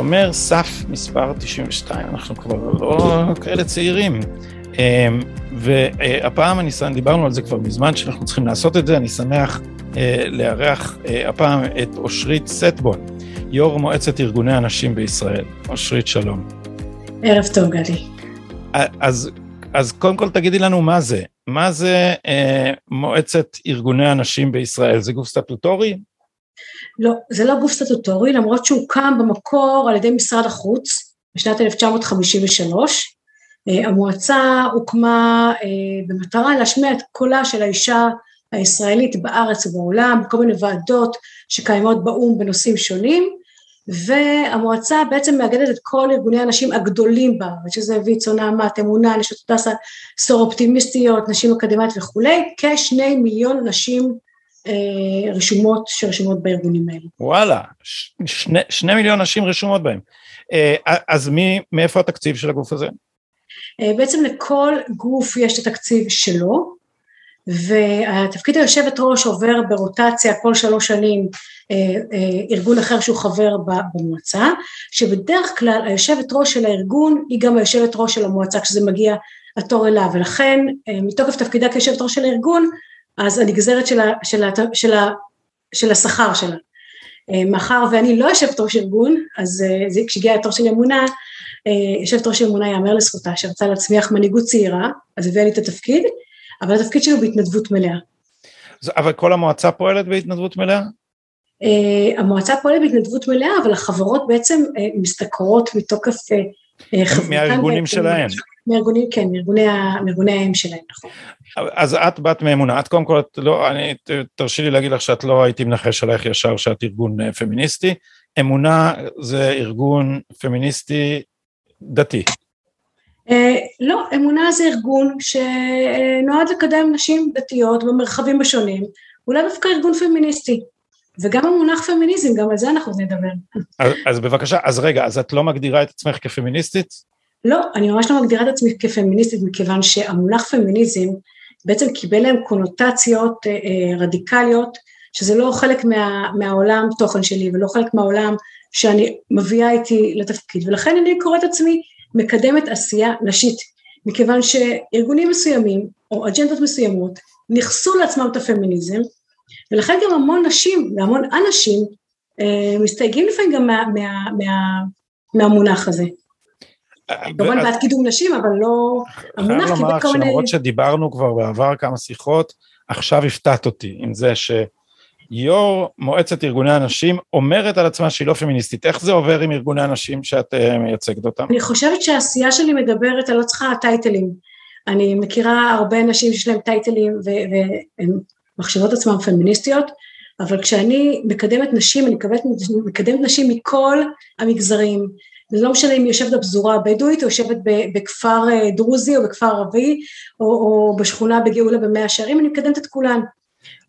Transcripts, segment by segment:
שומר סף מספר 92, אנחנו כבר לא כאלה צעירים. אמ, והפעם אני, דיברנו על זה כבר מזמן שאנחנו צריכים לעשות את זה, אני שמח לארח אה, הפעם את אושרית סטבון, יו"ר מועצת ארגוני הנשים בישראל. אושרית, שלום. ערב טוב, גדי. אז, אז קודם כל תגידי לנו מה זה. מה זה אה, מועצת ארגוני הנשים בישראל? זה גוף סטטוטורי? לא, זה לא גוף סטטוטורי, למרות שהוא קם במקור על ידי משרד החוץ בשנת 1953. אה, המועצה הוקמה אה, במטרה להשמיע את קולה של האישה הישראלית בארץ ובעולם, בכל מיני ועדות שקיימות באו"ם בנושאים שונים, והמועצה בעצם מאגדת את כל ארגוני הנשים הגדולים בארץ, שזה ויצו, נעמת, אמונה, נשות הדסה, סור אופטימיסטיות, נשים אקדמיות וכולי, כשני מיליון נשים אה, רשומות שרשומות בארגונים האלה. וואלה, שני, שני מיליון נשים רשומות בהם. אה, אז מי, מאיפה התקציב של הגוף הזה? אה, בעצם לכל גוף יש את התקציב שלו, והתפקיד היושבת ראש עובר ברוטציה כל שלוש שנים ארגון אחר שהוא חבר במועצה, שבדרך כלל היושבת ראש של הארגון היא גם היושבת ראש של המועצה כשזה מגיע התור אליו, ולכן מתוקף תפקידה כיושבת ראש של הארגון אז הנגזרת של, ה, של, ה, של, ה, של השכר שלה. אה, מאחר ואני לא יושבת ראש ארגון, אז אה, כשהגיע התור של אמונה, אה, יושבת ראש אמונה יאמר לזכותה שרצה להצמיח מנהיגות צעירה, אז הביאה לי את התפקיד, אבל התפקיד שלו בהתנדבות מלאה. אבל כל המועצה פועלת בהתנדבות מלאה? המועצה פועלת בהתנדבות מלאה, אבל החברות בעצם משתכרות מתוקף מהארגונים שלהם. מארגונים, כן, מארגוני האם שלהם, נכון. אז את בת מאמונה, את קודם כל, את לא, אני, תרשי לי להגיד לך שאת לא הייתי מנחש עלייך ישר שאת ארגון אה, פמיניסטי, אמונה זה ארגון פמיניסטי דתי. אה, לא, אמונה זה ארגון שנועד לקדם נשים דתיות במרחבים השונים, אולי דווקא ארגון פמיניסטי. וגם המונח פמיניזם, גם על זה אנחנו נדבר. אז, אז בבקשה, אז רגע, אז את לא מגדירה את עצמך כפמיניסטית? לא, אני ממש לא מגדירה את עצמי כפמיניסטית, מכיוון שהמונח פמיניזם בעצם קיבל להם קונוטציות אה, אה, רדיקליות, שזה לא חלק מה, מהעולם תוכן שלי ולא חלק מהעולם שאני מביאה איתי לתפקיד, ולכן אני קוראת עצמי מקדמת עשייה נשית, מכיוון שארגונים מסוימים או אג'נדות מסוימות נכסו לעצמם את הפמיניזם, ולכן גם המון נשים והמון אנשים אה, מסתייגים לפעמים גם מה, מה, מה, מהמונח הזה. כמובן בעד קידום נשים, אבל לא... המונח קיבל כל מיני... חייב לומר שלמרות שדיברנו כבר בעבר כמה שיחות, עכשיו הפתעת אותי עם זה שיו"ר מועצת ארגוני הנשים אומרת על עצמה שהיא לא פמיניסטית. איך זה עובר עם ארגוני הנשים שאת אה, מייצגת אותם? אני חושבת שהעשייה שלי מדברת, אני לא צריכה טייטלים. אני מכירה הרבה נשים שיש להם טייטלים והן מחשבות עצמן פמיניסטיות, אבל כשאני מקדמת נשים, אני מקדמת נשים מכל המגזרים, זה לא משנה אם היא יושבת בפזורה הבדואית או יושבת בכפר אה, דרוזי או בכפר ערבי או, או בשכונה בגאולה במאה שערים, אני מקדמת את כולן.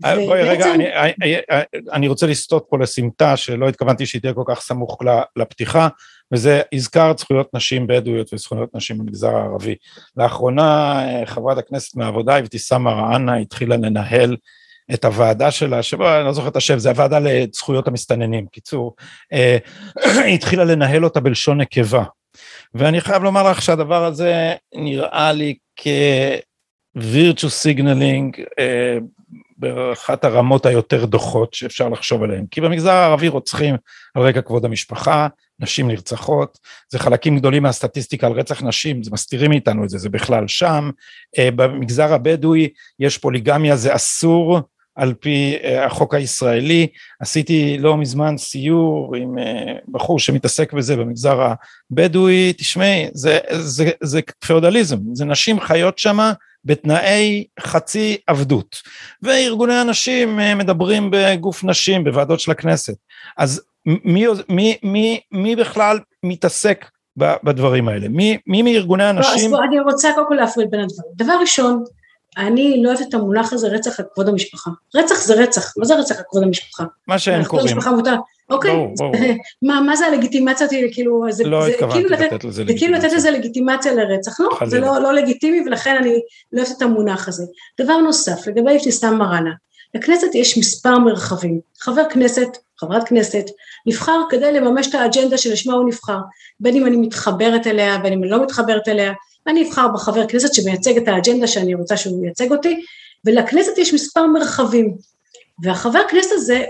אה, בואי רגע, אני, אני, אה, אני רוצה לסטות פה לסמטה שלא התכוונתי שהיא תהיה כל כך סמוך לפתיחה, וזה הזכרת זכויות נשים בדואיות וזכויות נשים במגזר הערבי. לאחרונה חברת הכנסת מהעבודה אבתיסאם מראענה התחילה לנהל את הוועדה שלה, שבו אני לא זוכר את השם, זה הוועדה לזכויות המסתננים, קיצור, אה, היא התחילה לנהל אותה בלשון נקבה. ואני חייב לומר לך שהדבר הזה נראה לי כ-virtue signaling אה, באחת הרמות היותר דוחות שאפשר לחשוב עליהן. כי במגזר הערבי רוצחים על רקע כבוד המשפחה, נשים נרצחות, זה חלקים גדולים מהסטטיסטיקה על רצח נשים, זה מסתירים מאיתנו את זה, זה בכלל שם. אה, במגזר הבדואי יש פוליגמיה, זה אסור, על פי uh, החוק הישראלי, עשיתי לא מזמן סיור עם uh, בחור שמתעסק בזה במגזר הבדואי, תשמעי, זה, זה, זה פיאודליזם, זה נשים חיות שמה בתנאי חצי עבדות, וארגוני הנשים uh, מדברים בגוף נשים, בוועדות של הכנסת, אז מי, מי, מי, מי בכלל מתעסק בדברים האלה? מי, מי מארגוני הנשים... לא, אז אני רוצה קודם כל להפריד בין הדברים. דבר ראשון, אני לא אוהבת את המונח הזה רצח על כבוד המשפחה. רצח זה רצח, מה זה רצח על כבוד המשפחה? מה שהם קוראים. אוקיי, ברור, ברור. מה, מה זה הלגיטימציה, כאילו, זה, לא זה, התכוונתי כאילו לתת לתת, לזה זה כאילו לתת לגיטימציה. לזה לגיטימציה לרצח, לא, חלילה. זה לא, לא לגיטימי ולכן אני לא אוהבת את המונח הזה. דבר נוסף, לגבי אבתיסאם מראענה, לכנסת יש מספר מרחבים, חבר כנסת, חברת כנסת, נבחר כדי לממש את האג'נדה שלשמה הוא נבחר, בין אם אני מתחברת אליה, בין אם אני לא מתחברת אליה, אני אבחר בחבר כנסת שמייצג את האג'נדה שאני רוצה שהוא ייצג אותי, ולכנסת יש מספר מרחבים, והחבר כנסת הזה,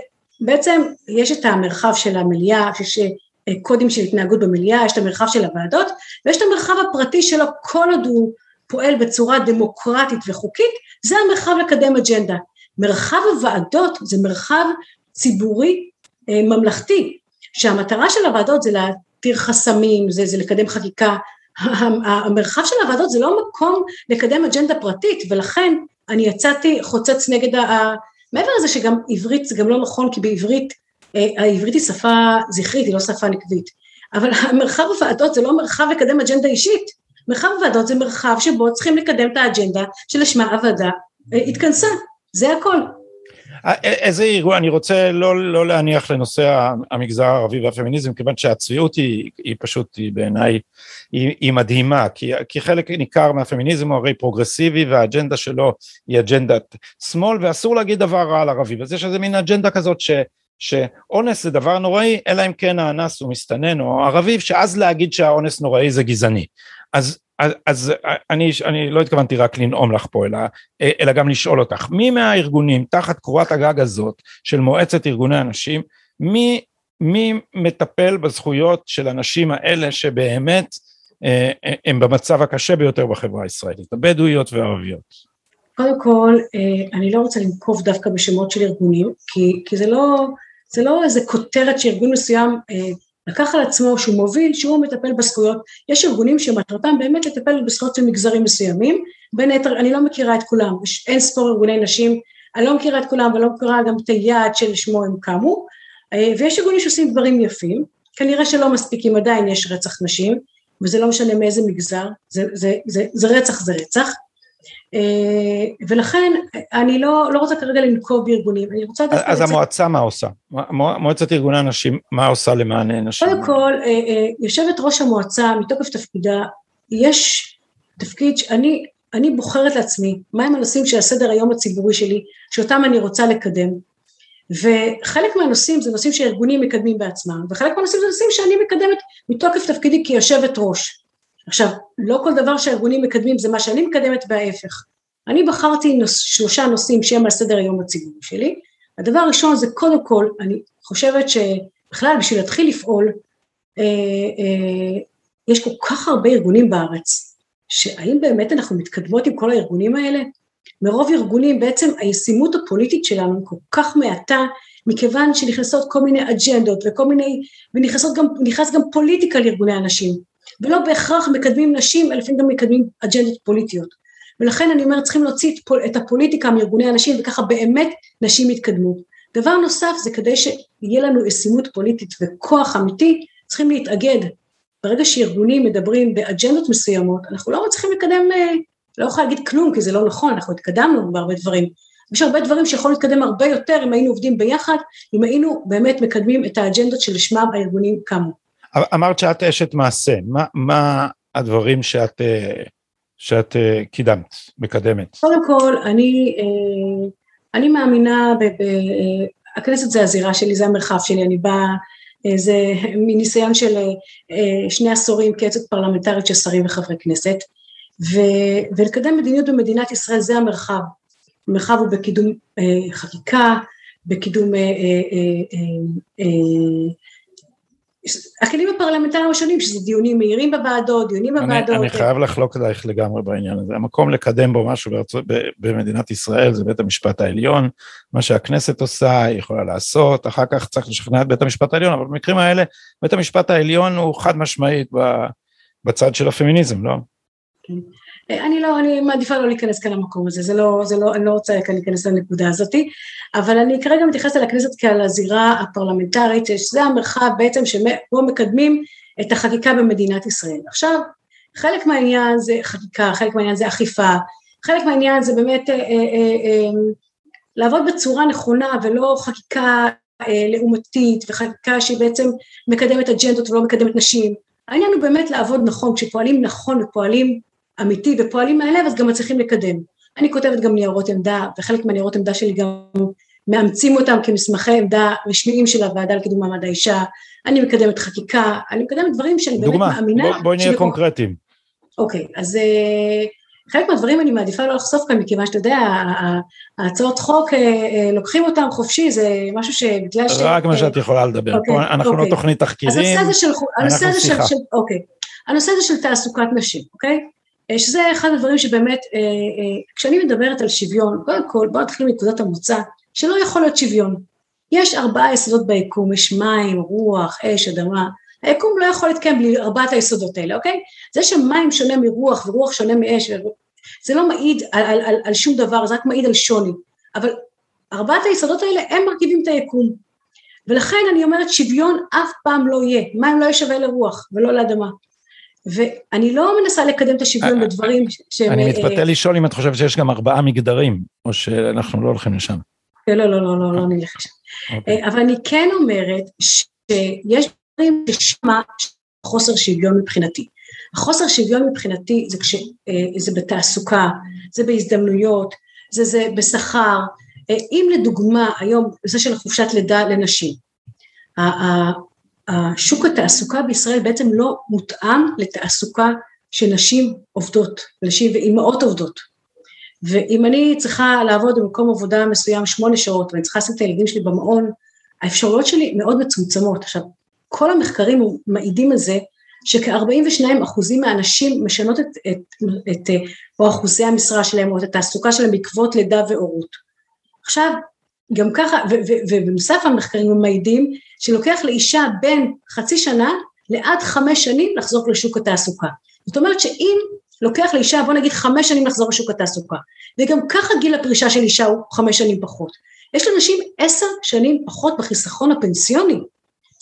בעצם יש את המרחב של המליאה, יש אה, קודים של התנהגות במליאה, יש את המרחב של הוועדות, ויש את המרחב הפרטי שלו, כל עוד הוא פועל בצורה דמוקרטית וחוקית, זה המרחב לקדם אג'נדה. מרחב הוועדות זה מרחב ציבורי אה, ממלכתי, שהמטרה של הוועדות זה להתיר חסמים, זה, זה לקדם חקיקה, המרחב של הוועדות זה לא מקום לקדם אג'נדה פרטית, ולכן אני יצאתי חוצץ נגד. מעבר לזה שגם עברית זה גם לא נכון, כי בעברית, אה, העברית היא שפה זכרית, היא לא שפה נקבית, אבל המרחב הוועדות זה לא מרחב לקדם אג'נדה אישית, מרחב הוועדות זה מרחב שבו צריכים לקדם את האג'נדה שלשמה הוועדה אה, התכנסה, זה הכל. איזה ארגון, אני רוצה לא, לא להניח לנושא המגזר הערבי והפמיניזם, כיוון שהצביעות היא, היא פשוט, היא בעיניי, היא, היא מדהימה, כי, כי חלק ניכר מהפמיניזם הוא הרי פרוגרסיבי והאג'נדה שלו היא אג'נדת שמאל, ואסור להגיד דבר רע על ערבי, אז יש איזה מין אג'נדה כזאת ש... שאונס זה דבר נוראי, אלא אם כן האנס הוא מסתנן או ערבי, שאז להגיד שהאונס נוראי זה גזעני. אז, אז, אז אני, אני לא התכוונתי רק לנאום לך פה, אלא, אלא גם לשאול אותך, מי מהארגונים תחת קורת הגג הזאת של מועצת ארגוני הנשים, מי, מי מטפל בזכויות של הנשים האלה שבאמת אה, הם במצב הקשה ביותר בחברה הישראלית, הבדואיות והערביות? קודם כל, אה, אני לא רוצה לנקוב דווקא בשמות של ארגונים, כי, כי זה, לא, זה לא איזה כותרת שארגון מסוים אה, לקח על עצמו שהוא מוביל, שהוא מטפל בזכויות. יש ארגונים שמטרתם באמת לטפל בזכויות של מגזרים מסוימים, בין היתר, אני לא מכירה את כולם, יש אין ספור ארגוני נשים, אני לא מכירה את כולם ולא מכירה גם את היעד שלשמו הם קמו, אה, ויש ארגונים שעושים דברים יפים, כנראה שלא מספיק אם עדיין יש רצח נשים, וזה לא משנה מאיזה מגזר, זה, זה, זה, זה רצח זה רצח, ולכן אני לא, לא רוצה כרגע לנקוב בארגונים, אני רוצה דווקא... אז המועצה מה עושה? מועצת ארגוני הנשים, מה עושה למען נשים? קודם כל, אה, אה, יושבת ראש המועצה, מתוקף תפקידה, יש תפקיד שאני אני בוחרת לעצמי מהם הנושאים של הסדר היום הציבורי שלי, שאותם אני רוצה לקדם, וחלק מהנושאים זה נושאים שארגונים מקדמים בעצמם, וחלק מהנושאים זה נושאים שאני מקדמת מתוקף תפקידי כיושבת ראש. עכשיו, לא כל דבר שהארגונים מקדמים זה מה שאני מקדמת וההפך. אני בחרתי נוס, שלושה נושאים שהם על סדר היום הציבורי שלי. הדבר הראשון זה קודם כל, אני חושבת שבכלל בשביל להתחיל לפעול, אה, אה, יש כל כך הרבה ארגונים בארץ, שהאם באמת אנחנו מתקדמות עם כל הארגונים האלה? מרוב ארגונים בעצם הישימות הפוליטית שלנו כל כך מעטה, מכיוון שנכנסות כל מיני אג'נדות וכל מיני, ונכנס גם, גם פוליטיקה לארגוני הנשים. ולא בהכרח מקדמים נשים, לפעמים גם מקדמים אג'נדות פוליטיות. ולכן אני אומרת, צריכים להוציא את הפוליטיקה מארגוני הנשים, וככה באמת נשים יתקדמו. דבר נוסף זה כדי שיהיה לנו ישימות פוליטית וכוח אמיתי, צריכים להתאגד. ברגע שארגונים מדברים באג'נדות מסוימות, אנחנו לא מצליחים לקדם, לא יכולה להגיד כלום, כי זה לא נכון, אנחנו התקדמנו בהרבה דברים. יש הרבה דברים שיכולנו להתקדם הרבה יותר אם היינו עובדים ביחד, אם היינו באמת מקדמים את האג'נדות שלשמם הארגונים קמו. אמרת שאת אשת מעשה, מה, מה הדברים שאת, שאת קידמת, מקדמת? קודם כל, אני, אני מאמינה, ב, ב, הכנסת זה הזירה שלי, זה המרחב שלי, אני באה, זה מניסיון של שני עשורים כיועצת פרלמנטרית של שרים וחברי כנסת, ו, ולקדם מדיניות במדינת ישראל זה המרחב. המרחב הוא בקידום חקיקה, בקידום הכלים הפרלמנטריים השונים, שזה דיונים מהירים בוועדות, דיונים בוועדות. אני, אני חייב לחלוק עלייך לגמרי בעניין הזה. המקום לקדם בו משהו בארצות, במדינת ישראל זה בית המשפט העליון, מה שהכנסת עושה, היא יכולה לעשות, אחר כך צריך לשכנע את בית המשפט העליון, אבל במקרים האלה, בית המשפט העליון הוא חד משמעית בצד של הפמיניזם, לא? כן. אני לא, אני מעדיפה לא להיכנס כאן למקום הזה, זה לא, זה לא, אני לא רוצה כאן להיכנס לנקודה הזאתי, אבל אני כרגע מתייחסת לכנסת כעל הזירה הפרלמנטרית, שזה המרחב בעצם שבו מקדמים את החקיקה במדינת ישראל. עכשיו, חלק מהעניין זה חקיקה, חלק מהעניין זה אכיפה, חלק מהעניין זה באמת אה, אה, אה, לעבוד בצורה נכונה ולא חקיקה לעומתית וחקיקה שהיא בעצם מקדמת אג'נדות ולא מקדמת נשים. העניין הוא באמת לעבוד נכון, כשפועלים נכון ופועלים אמיתי ופועלים מהלב אז גם מצליחים לקדם. אני כותבת גם ניירות עמדה וחלק מהניירות עמדה שלי גם מאמצים אותם כמסמכי עמדה רשמיים של הוועדה לקידום מעמד האישה, אני מקדמת חקיקה, אני מקדמת דברים שאני באמת מאמינה. דוגמה, בואי נהיה קונקרטיים. אוקיי, אז אה, חלק מהדברים אני מעדיפה לא לחשוף כאן, מכיוון שאתה יודע, ההצעות חוק, אה, אה, לוקחים אותם חופשי, זה משהו שבגלל ש... רק מה שאת יכולה לדבר, אוקיי, פה אנחנו לא אוקיי. לא תוכנית תחקירים, אנחנו שיחה. של, אוקיי, הנושא הזה של תעסוקת נשים, אוקיי? שזה אחד הדברים שבאמת, כשאני מדברת על שוויון, קודם כל בואו נתחיל מנקודת המוצא, שלא יכול להיות שוויון. יש ארבעה יסודות ביקום, יש מים, רוח, אש, אדמה, היקום לא יכול להתקיים בלי ארבעת היסודות האלה, אוקיי? זה שמים שונה מרוח ורוח שונה מאש, זה לא מעיד על, על, על, על שום דבר, זה רק מעיד על שוני. אבל ארבעת היסודות האלה הם מרכיבים את היקום. ולכן אני אומרת שוויון אף פעם לא יהיה, מים לא יהיה שווה לרוח ולא לאדמה. ואני לא מנסה לקדם את השוויון אה, בדברים שהם... אני מתפתה לשאול אם את חושבת שיש גם ארבעה מגדרים, או שאנחנו לא הולכים לשם. לא, לא, לא, לא, לא נלך לשם. אוקיי. אבל אני כן אומרת שיש דברים ששמה חוסר שוויון מבחינתי. החוסר שוויון מבחינתי זה, כש, אה, זה בתעסוקה, זה בהזדמנויות, זה, זה בשכר. אה, אם לדוגמה היום זה של חופשת לידה לנשים, השוק התעסוקה בישראל בעצם לא מותאם לתעסוקה של נשים עובדות, נשים ואימהות עובדות. ואם אני צריכה לעבוד במקום עבודה מסוים שמונה שעות ואני צריכה לשים את הילדים שלי במעון, האפשרויות שלי מאוד מצומצמות. עכשיו, כל המחקרים מעידים על זה שכ-42 אחוזים מהנשים משנות את, את, את, או אחוזי המשרה שלהם או את התעסוקה שלהם בעקבות לידה והורות. עכשיו, גם ככה, ובנוסף המחקרים מעידים שלוקח לאישה בין חצי שנה לעד חמש שנים לחזור לשוק התעסוקה. זאת אומרת שאם לוקח לאישה, בוא נגיד חמש שנים לחזור לשוק התעסוקה, וגם ככה גיל הפרישה של אישה הוא חמש שנים פחות. יש לנשים עשר שנים פחות בחיסכון הפנסיוני.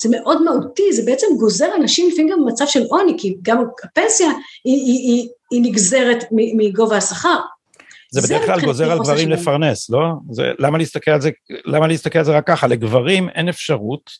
זה מאוד מהותי, זה בעצם גוזר אנשים לפעמים גם במצב של עוני, כי גם הפנסיה היא, היא, היא, היא נגזרת מגובה השכר. זה בדרך כלל גוזר על גברים לפרנס, לא? זה, למה, להסתכל על זה, למה להסתכל על זה רק ככה? לגברים אין אפשרות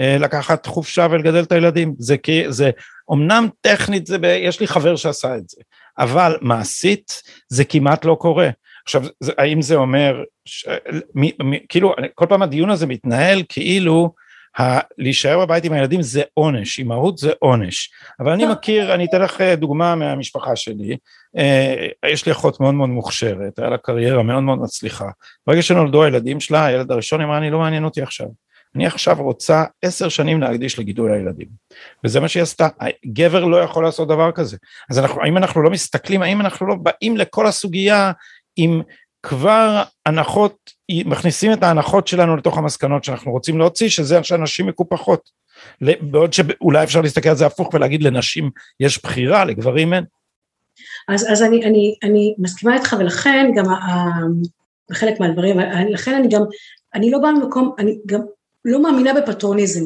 אה, לקחת חופשה ולגדל את הילדים. זה זה, אמנם טכנית זה, ב, יש לי חבר שעשה את זה, אבל מעשית זה כמעט לא קורה. עכשיו, זה, האם זה אומר, ש, מי, מי, כאילו, כל פעם הדיון הזה מתנהל כאילו ה- להישאר בבית עם הילדים זה עונש, אימהות זה עונש. אבל אני מכיר, אני אתן לך אה, דוגמה מהמשפחה שלי, אה, יש לי אחות מאוד מאוד מוכשרת, היה לה קריירה מאוד מאוד מצליחה. ברגע שנולדו הילדים שלה, הילד הראשון אמרה, אני לא מעניין אותי עכשיו. אני עכשיו רוצה עשר שנים להקדיש לגידול הילדים. וזה מה שהיא עשתה, גבר לא יכול לעשות דבר כזה. אז אנחנו, האם אנחנו לא מסתכלים, האם אנחנו לא באים לכל הסוגיה עם כבר הנחות, מכניסים את ההנחות שלנו לתוך המסקנות שאנחנו רוצים להוציא, שזה שאנשים מקופחות. בעוד שאולי אפשר להסתכל על זה הפוך ולהגיד לנשים יש בחירה, לגברים אין. אז, אז אני, אני, אני מסכימה איתך ולכן גם בחלק מהדברים, לכן אני גם, אני לא באה ממקום, אני גם לא מאמינה בפטרוניזם.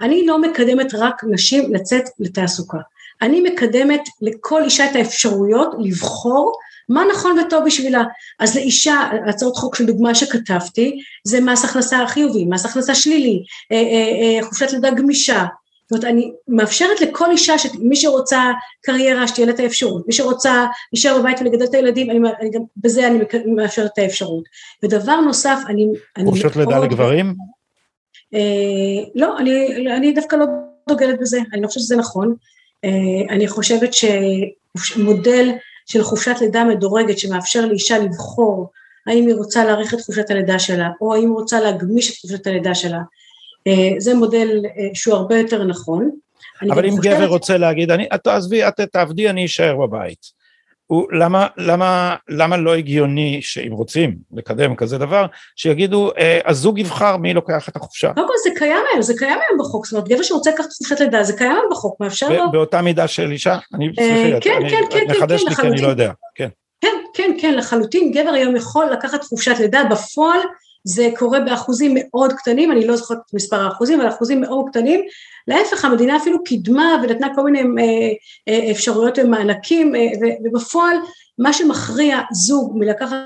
אני לא מקדמת רק נשים לצאת לתעסוקה. אני מקדמת לכל אישה את האפשרויות לבחור מה נכון וטוב בשבילה. אז לאישה, הצעות חוק של דוגמה שכתבתי, זה מס הכנסה חיובי, מס הכנסה שלילי, אה, אה, אה, חופשת לידה גמישה. זאת אומרת, אני מאפשרת לכל אישה, מי שרוצה קריירה, שתהיה לה את האפשרות, מי שרוצה להישאר בבית ולגדל את הילדים, אני, אני גם, בזה אני מאפשרת את האפשרות. ודבר נוסף, אני... חופשת לידה לגברים? אה, לא, אני, אני דווקא לא דוגלת בזה, אני לא חושבת שזה נכון. אה, אני חושבת שמודל של חופשת לידה מדורגת שמאפשר לאישה לבחור האם היא רוצה להאריך את חופשת הלידה שלה, או האם היא רוצה להגמיש את חופשת הלידה שלה, אה, זה מודל שהוא הרבה יותר נכון. אבל אם חושבת... גבר רוצה להגיד, אני, עזבי, את תעבדי, אני אשאר בבית. הוא, למה, למה, למה לא הגיוני שאם רוצים לקדם כזה דבר, שיגידו אה, הזוג יבחר מי לוקח את החופשה. קודם כל זה קיים היום, זה קיים היום בחוק, זאת אומרת גבר שרוצה לקחת חופשת לידה זה קיים היום בחוק, מאפשר לו... באותה מידה של אישה? אני, סליחי, אה, כן, כן, כן, כן, מחדש לי כי אני לא יודע, כן. כן, כן, כן, לחלוטין, גבר היום יכול לקחת חופשת לידה בפועל, זה קורה באחוזים מאוד קטנים, אני לא זוכרת את מספר האחוזים, אבל אחוזים מאוד קטנים, להפך המדינה אפילו קידמה ונתנה כל מיני אה, אפשרויות למענקים, ובפועל מה שמכריע זוג מלקחת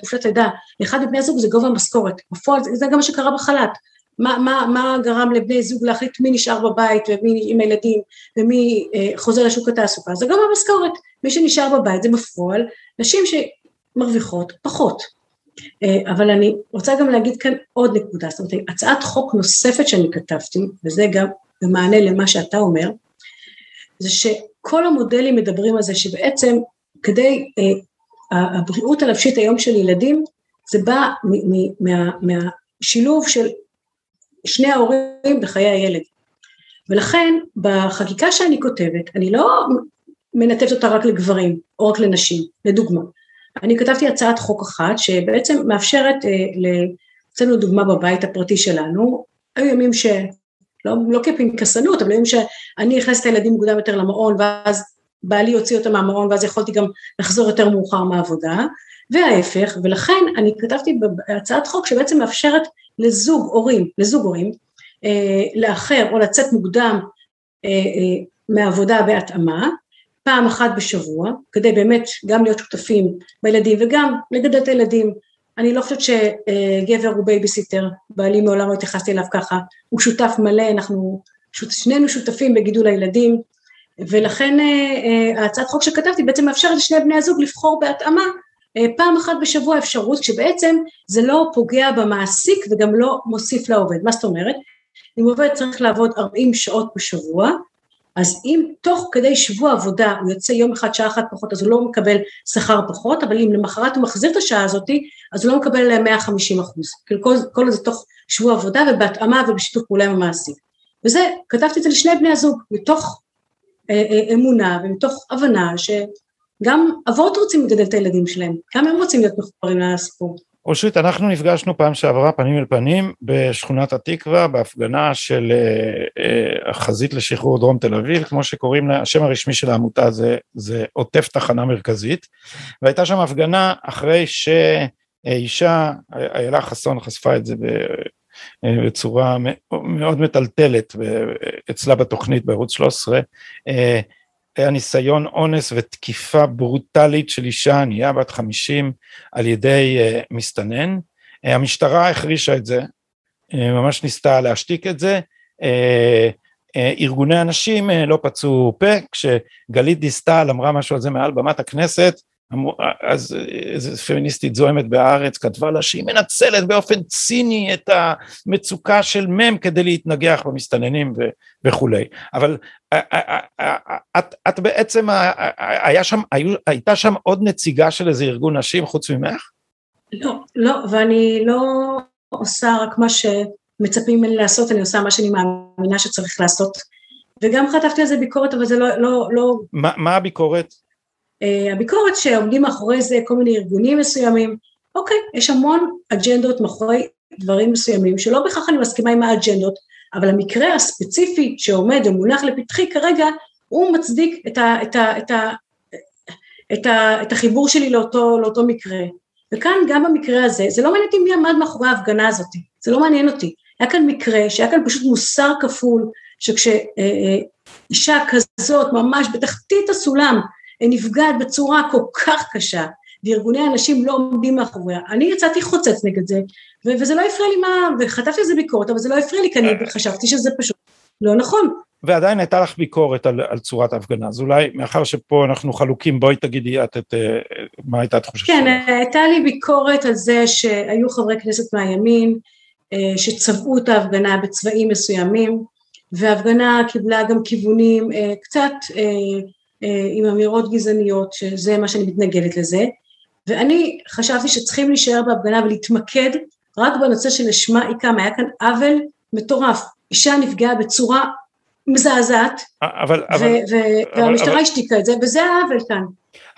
חופשת לידה לאחד מבני הזוג זה גובה המשכורת, בפועל זה גם מה שקרה בחל"ת, מה, מה, מה גרם לבני זוג להחליט מי נשאר בבית ומי עם הילדים ומי אה, חוזר לשוק התעסוקה, זה גם המשכורת, מי שנשאר בבית זה בפועל נשים שמרוויחות פחות. אה, אבל אני רוצה גם להגיד כאן עוד נקודה, זאת אומרת הצעת חוק נוספת שאני כתבתי, וזה גם במענה למה שאתה אומר, זה שכל המודלים מדברים על זה שבעצם כדי, אה, הבריאות הנפשית היום של ילדים זה בא מהשילוב של שני ההורים בחיי הילד. ולכן בחקיקה שאני כותבת, אני לא מנתבת אותה רק לגברים או רק לנשים, לדוגמה. אני כתבתי הצעת חוק אחת שבעצם מאפשרת, אה, אצלנו דוגמה בבית הפרטי שלנו, היו ימים ש... לא, לא כפנקסנות, אבל ימים שאני הכנסתי את הילדים מוקדם יותר למעון ואז בעלי הוציא אותה מהמעון ואז יכולתי גם לחזור יותר מאוחר מהעבודה, וההפך, ולכן אני כתבתי בהצעת חוק שבעצם מאפשרת לזוג הורים, לזוג הורים, אה, לאחר או לצאת מוקדם אה, אה, מהעבודה בהתאמה, פעם אחת בשבוע, כדי באמת גם להיות שותפים בילדים וגם לגדל את הילדים. אני לא חושבת שגבר הוא בייביסיטר, בעלי מעולם לא התייחסתי אליו ככה, הוא שותף מלא, אנחנו שנינו שותפים בגידול הילדים, ולכן הצעת חוק שכתבתי בעצם מאפשרת לשני בני הזוג לבחור בהתאמה אה, פעם אחת בשבוע אפשרות, שבעצם זה לא פוגע במעסיק וגם לא מוסיף לעובד. מה זאת אומרת? אם עובד צריך לעבוד 40 שעות בשבוע, אז אם תוך כדי שבוע עבודה הוא יוצא יום אחד שעה אחת פחות אז הוא לא מקבל שכר פחות, אבל אם למחרת הוא מחזיר את השעה הזאת אז הוא לא מקבל 150 אחוז, כאילו כל, כל זה תוך שבוע עבודה ובהתאמה ובשיתוף פעולה עם המעסיק. וזה, כתבתי את זה לשני בני הזוג, מתוך אה, אה, אמונה ומתוך הבנה ש... גם אבות רוצים לגדל את הילדים שלהם, גם הם רוצים להיות מחוברים לסיפור. אושרית, אנחנו נפגשנו פעם שעברה פנים אל פנים בשכונת התקווה, בהפגנה של uh, uh, החזית לשחרור דרום תל אביב, כמו שקוראים לה, השם הרשמי של העמותה זה, זה עוטף תחנה מרכזית, והייתה שם הפגנה אחרי שאישה, איילה חסון חשפה את זה אה, בצורה מאוד מטלטלת אצלה בתוכנית בערוץ 13, היה ניסיון אונס ותקיפה ברוטלית של אישה ענייה בת חמישים על ידי uh, מסתנן. Uh, המשטרה החרישה את זה, uh, ממש ניסתה להשתיק את זה. Uh, uh, ארגוני הנשים uh, לא פצעו פה, כשגלית דיסטל אמרה משהו על זה מעל במת הכנסת, אז איזה פמיניסטית זוהמת בהארץ כתבה לה שהיא מנצלת באופן ציני את המצוקה של מ' כדי להתנגח במסתננים ו, וכולי, אבל את, את בעצם, היה שם, הייתה שם עוד נציגה של איזה ארגון נשים חוץ ממך? לא, לא, ואני לא עושה רק מה שמצפים ממני לעשות, אני עושה מה שאני מאמינה שצריך לעשות, וגם חטפתי על זה ביקורת, אבל זה לא... לא, לא... מה, מה הביקורת? Uh, הביקורת שעומדים מאחורי זה כל מיני ארגונים מסוימים, אוקיי, יש המון אג'נדות מאחורי דברים מסוימים, שלא בהכרח אני מסכימה עם האג'נדות, אבל המקרה הספציפי שעומד ומונח לפתחי כרגע, הוא מצדיק את, ה, את, ה, את, ה, את, ה, את החיבור שלי לאותו, לאותו מקרה. וכאן גם במקרה הזה, זה לא מעניין אותי מי עמד מאחורי ההפגנה הזאת, זה לא מעניין אותי. היה כאן מקרה שהיה כאן פשוט מוסר כפול, שכשאישה כזאת ממש בתחתית הסולם נפגעת בצורה כל כך קשה, וארגוני הנשים לא עומדים מאחוריה. אני יצאתי חוצץ נגד זה, וזה לא הפריע לי מה, וחטפתי על זה ביקורת, אבל זה לא הפריע לי, כי אני חשבתי שזה פשוט לא נכון. ועדיין הייתה לך ביקורת על, על צורת ההפגנה, אז אולי מאחר שפה אנחנו חלוקים, בואי תגידי את, את, את מה הייתה התחושה שלך. כן, הייתה לי ביקורת על זה שהיו חברי כנסת מהימין, אה, שצבעו את ההפגנה בצבעים מסוימים, וההפגנה קיבלה גם כיוונים אה, קצת אה, עם אמירות גזעניות, שזה מה שאני מתנגדת לזה, ואני חשבתי שצריכים להישאר בהפגנה ולהתמקד רק בנושא שלשמה היא קמה, היה כאן עוול מטורף, אישה נפגעה בצורה מזעזעת, אבל, אבל, והמשטרה השתיקה את זה, וזה העוול כאן.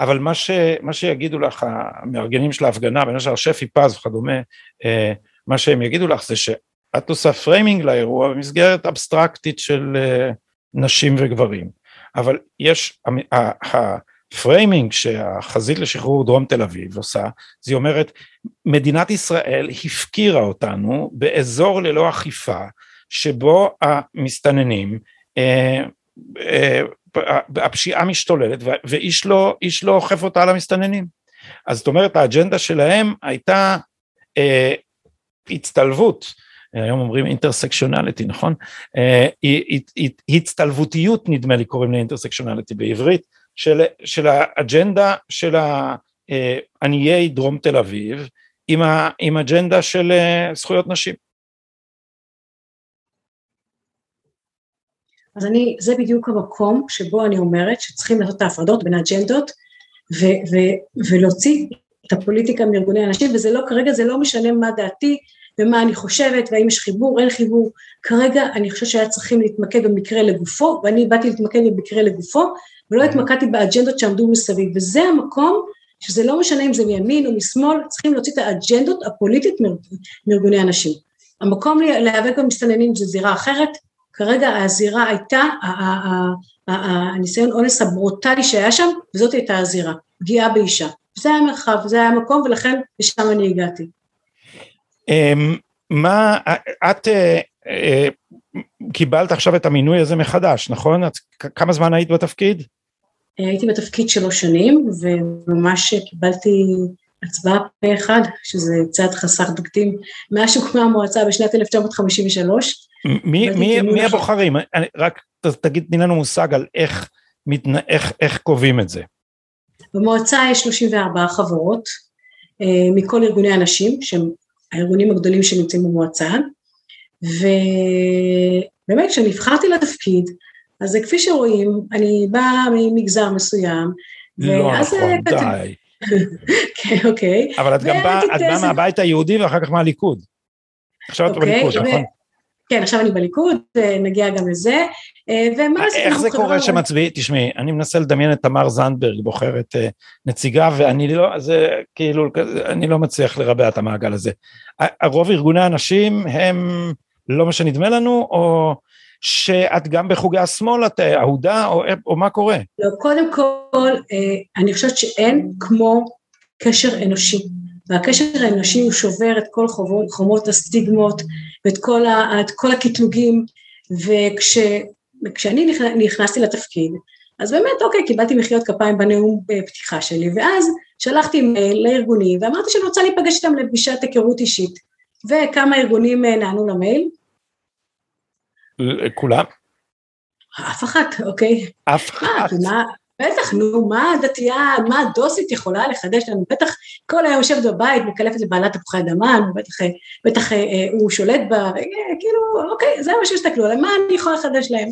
אבל מה, ש, מה שיגידו לך המארגנים של ההפגנה, בין השאר שפי פז וכדומה, אה, מה שהם יגידו לך זה שאת עושה framing לאירוע במסגרת אבסטרקטית של אה, נשים וגברים, אבל יש, ה framing שהחזית לשחרור דרום תל אביב עושה, זה היא אומרת, מדינת ישראל הפקירה אותנו באזור ללא אכיפה, שבו המסתננים, אה, אה, הפשיעה משתוללת ואיש לא, לא אוכף אותה על המסתננים. אז זאת אומרת האג'נדה שלהם הייתה אה, הצטלבות, היום אומרים אינטרסקשיונליטי נכון? אה, הצטלבותיות נדמה לי קוראים לאינטרסקשיונליטי בעברית, של, של האג'נדה של עניי דרום תל אביב עם, ה, עם אג'נדה של אה, זכויות נשים. אז אני, זה בדיוק המקום שבו אני אומרת שצריכים לעשות את ההפרדות בין האג'נדות ו- ו- ולהוציא את הפוליטיקה מארגוני הנשים, וזה לא, כרגע זה לא משנה מה דעתי ומה אני חושבת, והאם יש חיבור, אין חיבור. כרגע אני חושבת שהיה צריכים להתמקד במקרה לגופו, ואני באתי להתמקד במקרה לגופו, ולא התמקדתי באג'נדות שעמדו מסביב, וזה המקום שזה לא משנה אם זה מימין או משמאל, צריכים להוציא את האג'נדות הפוליטית מארגוני הנשים. המקום להיאבק במסתננים זה זירה אחרת, כרגע הזירה הייתה, הניסיון אונס הברוטלי שהיה שם, וזאת הייתה הזירה, פגיעה באישה. זה היה המרחב, זה היה המקום, ולכן לשם אני הגעתי. אמ, מה, את אה, אה, קיבלת עכשיו את המינוי הזה מחדש, נכון? כמה זמן היית בתפקיד? הייתי בתפקיד שלוש שנים, וממש קיבלתי הצבעה פה אחד, שזה צעד חסר תקדים, מאז שהוקמה המועצה בשנת 1953. מי, מי, מי הבוחרים? רק תגיד, תני לנו מושג על איך, מתנ... איך, איך קובעים את זה. במועצה יש 34 חברות, אה, מכל ארגוני הנשים, שהם הארגונים הגדולים שנמצאים במועצה, ובאמת כשנבחרתי לתפקיד, אז כפי שרואים, אני באה ממגזר מסוים, לא נכון, די. כן, אוקיי. אבל את גם באה בא מהבית היהודי ואחר כך מהליכוד. עכשיו את אוקיי, בליכוד, נכון? כן, עכשיו אני בליכוד, נגיע גם לזה. אה, ומה זה... איך זה קורה שמצביעי, תשמעי, אני מנסה לדמיין את תמר זנדברג בוחרת אה, נציגה, ואני לא, זה כאילו, אני לא מצליח לרבע את המעגל הזה. הרוב ארגוני הנשים הם לא מה שנדמה לנו, או שאת גם בחוגי השמאל, את אה, אהודה, או, או מה קורה? לא, קודם כל, אני חושבת שאין כמו קשר אנושי. והקשר האנושי הוא שובר את כל חומות, חומות הסטיגמות ואת כל, ה, את כל הקטלוגים, וכשאני נכנס, נכנסתי לתפקיד, אז באמת, אוקיי, קיבלתי מחיאות כפיים בנאום פתיחה שלי, ואז שלחתי מייל לארגונים, ואמרתי שאני רוצה להיפגש איתם לפגישת היכרות אישית. וכמה ארגונים אה, נענו למייל? כולם? אף אחת, אוקיי. אף אחת. מה, בטח, נו, מה הדתייה, מה הדוסית יכולה לחדש לנו? בטח כל היום יושבת בבית, מקלפת לבעלת תפוחי אדמה, בטח, בטח אה, הוא שולט בה, אה, כאילו, אוקיי, זה מה שהסתכלו עליהם, מה אני יכולה לחדש להם?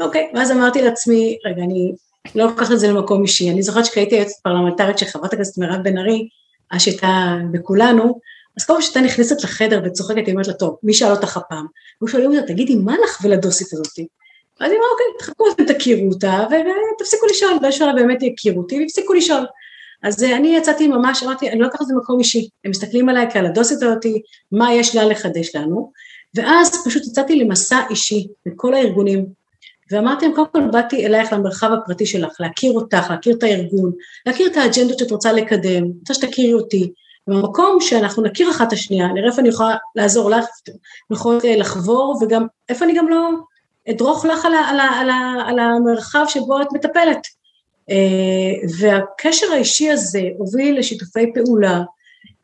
אוקיי, ואז אמרתי לעצמי, רגע, אני לא לוקחת את זה למקום אישי, אני זוכרת שכהייתי היועצת פרלמנטרית של חברת הכנסת מירב בן ארי, אז שהייתה בכולנו, אז כל פעם שהייתה נכנסת לחדר וצוחקת, היא אומרת לה, טוב, מי שאל אותך הפעם? והוא שואל אותה, תגידי, מה לך ולדוסית הזאתי? אז היא אמרה, אוקיי, תחכו, אתם תכירו אותה, ותפסיקו לשאול, באיזשהו שלב באמת יכירו אותי, והפסיקו לשאול. אז אה, אני יצאתי ממש, אמרתי, אני לא אקח את זה במקום אישי, הם מסתכלים עליי כעל הדוסית אותי, מה יש לה לחדש לנו, ואז פשוט יצאתי למסע אישי בכל הארגונים, ואמרתי להם, קודם כל באתי אלייך למרחב הפרטי שלך, להכיר אותך, להכיר את הארגון, להכיר את האג'נדות שאת רוצה לקדם, רוצה שתכירי אותי, במקום שאנחנו נכיר אחת את השנייה, נראה איפה אני יכולה לעזור לך, יכולת אה, לחבור, וגם איפה אני גם לא אדרוך לך על, על, על, על המרחב שבו את מטפלת. אה, והקשר האישי הזה הוביל לשיתופי פעולה,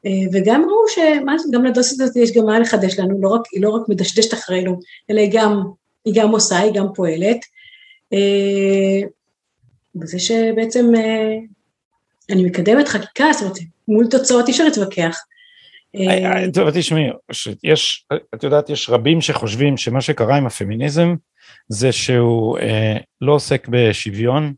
אה, וגם ראו שגם לדוסית הזאת יש גם מה לחדש לנו, לא רק, היא לא רק מדשדשת אחרינו, אלא היא גם, היא גם עושה, היא גם פועלת. וזה שבעצם אני מקדמת חקיקה, זאת אומרת, מול תוצאות אי אפשר להתווכח. טוב, תשמעי, יש, את יודעת, יש רבים שחושבים שמה שקרה עם הפמיניזם זה שהוא אה, לא עוסק בשוויון,